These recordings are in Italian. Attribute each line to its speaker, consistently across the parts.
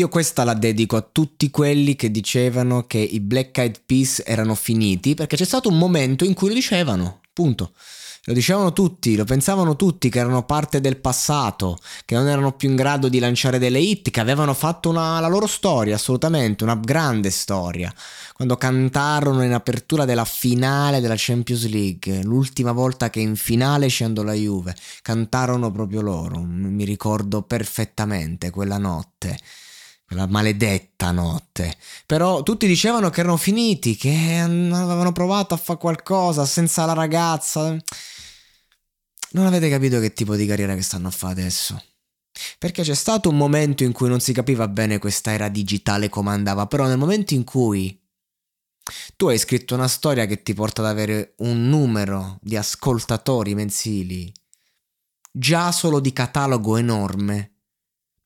Speaker 1: Io questa la dedico a tutti quelli che dicevano che i Black Eyed Peas erano finiti, perché c'è stato un momento in cui lo dicevano, punto. Lo dicevano tutti, lo pensavano tutti che erano parte del passato, che non erano più in grado di lanciare delle hit, che avevano fatto una, la loro storia, assolutamente, una grande storia. Quando cantarono in apertura della finale della Champions League, l'ultima volta che in finale scendo la Juve, cantarono proprio loro, mi ricordo perfettamente quella notte quella maledetta notte. Però tutti dicevano che erano finiti, che avevano provato a fare qualcosa senza la ragazza. Non avete capito che tipo di carriera che stanno a fare adesso? Perché c'è stato un momento in cui non si capiva bene questa era digitale come andava, però nel momento in cui tu hai scritto una storia che ti porta ad avere un numero di ascoltatori mensili, già solo di catalogo enorme,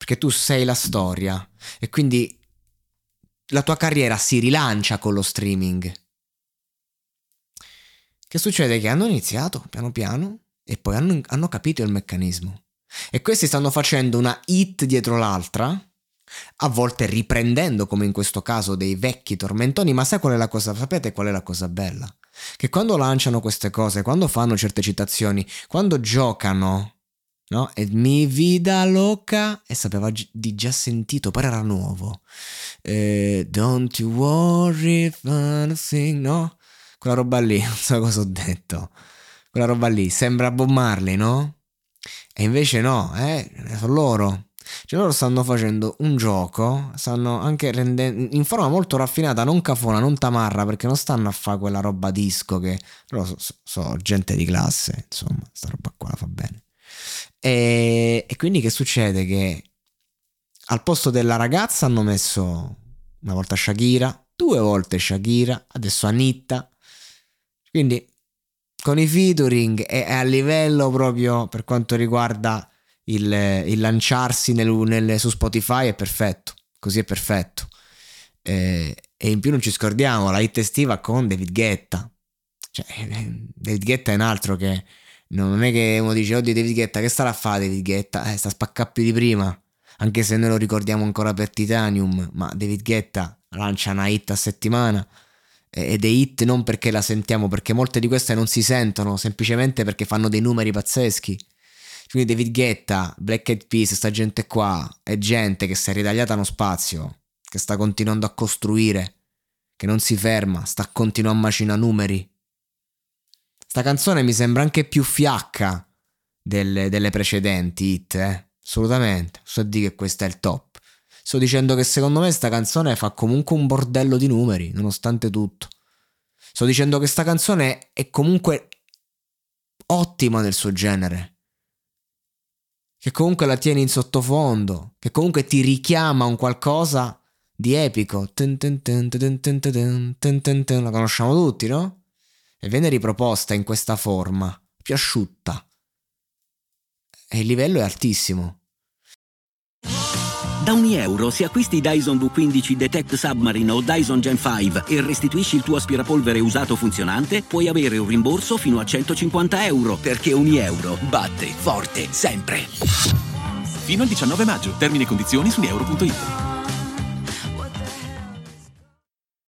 Speaker 1: perché tu sei la storia e quindi la tua carriera si rilancia con lo streaming. Che succede? Che hanno iniziato piano piano e poi hanno, hanno capito il meccanismo. E questi stanno facendo una hit dietro l'altra, a volte riprendendo, come in questo caso, dei vecchi tormentoni, ma sai qual è la cosa? Sapete qual è la cosa bella? Che quando lanciano queste cose, quando fanno certe citazioni, quando giocano no? E mi vida loca e sapeva di già sentito, però era nuovo. Eh, don't you worry, fun thing, no? Quella roba lì, non so cosa ho detto. Quella roba lì, sembra Bob Marley, no? E invece no, eh, sono loro. Cioè loro stanno facendo un gioco, stanno anche rendendo in forma molto raffinata, non cafona, non tamarra, perché non stanno a fare quella roba disco che loro sono so, so gente di classe, insomma, sta roba qua la fa bene. E, e quindi che succede? Che al posto della ragazza hanno messo una volta Shakira, due volte Shakira, adesso Anitta. Quindi con i featuring e a livello proprio per quanto riguarda il, il lanciarsi nel, nel, su Spotify è perfetto, così è perfetto. E, e, in più non ci scordiamo la hit estiva con David Guetta. Cioè, David Guetta è un altro che non è che uno dice, oddio David Guetta, che starà a fare David Guetta? Eh, sta a spaccare più di prima. Anche se noi lo ricordiamo ancora per Titanium, ma David Guetta lancia una hit a settimana. Ed è hit non perché la sentiamo, perché molte di queste non si sentono, semplicemente perché fanno dei numeri pazzeschi. Quindi David Guetta, Black Eyed Peas, sta gente qua, è gente che si è ritagliata uno spazio, che sta continuando a costruire, che non si ferma, sta continuando a macinare numeri Sta canzone mi sembra anche più fiacca delle, delle precedenti hit, eh? Assolutamente. So dire che questo è il top. Sto dicendo che secondo me sta canzone fa comunque un bordello di numeri, nonostante tutto. Sto dicendo che sta canzone è comunque ottima nel suo genere. Che comunque la tieni in sottofondo, che comunque ti richiama un qualcosa di epico. La conosciamo tutti, no? E viene riproposta in questa forma, più asciutta. E il livello è altissimo.
Speaker 2: Da ogni euro, se acquisti Dyson V15 Detect Submarine o Dyson Gen 5 e restituisci il tuo aspirapolvere usato funzionante, puoi avere un rimborso fino a 150 euro, perché ogni euro batte forte sempre.
Speaker 3: Fino al 19 maggio. Termini e condizioni su euro.it.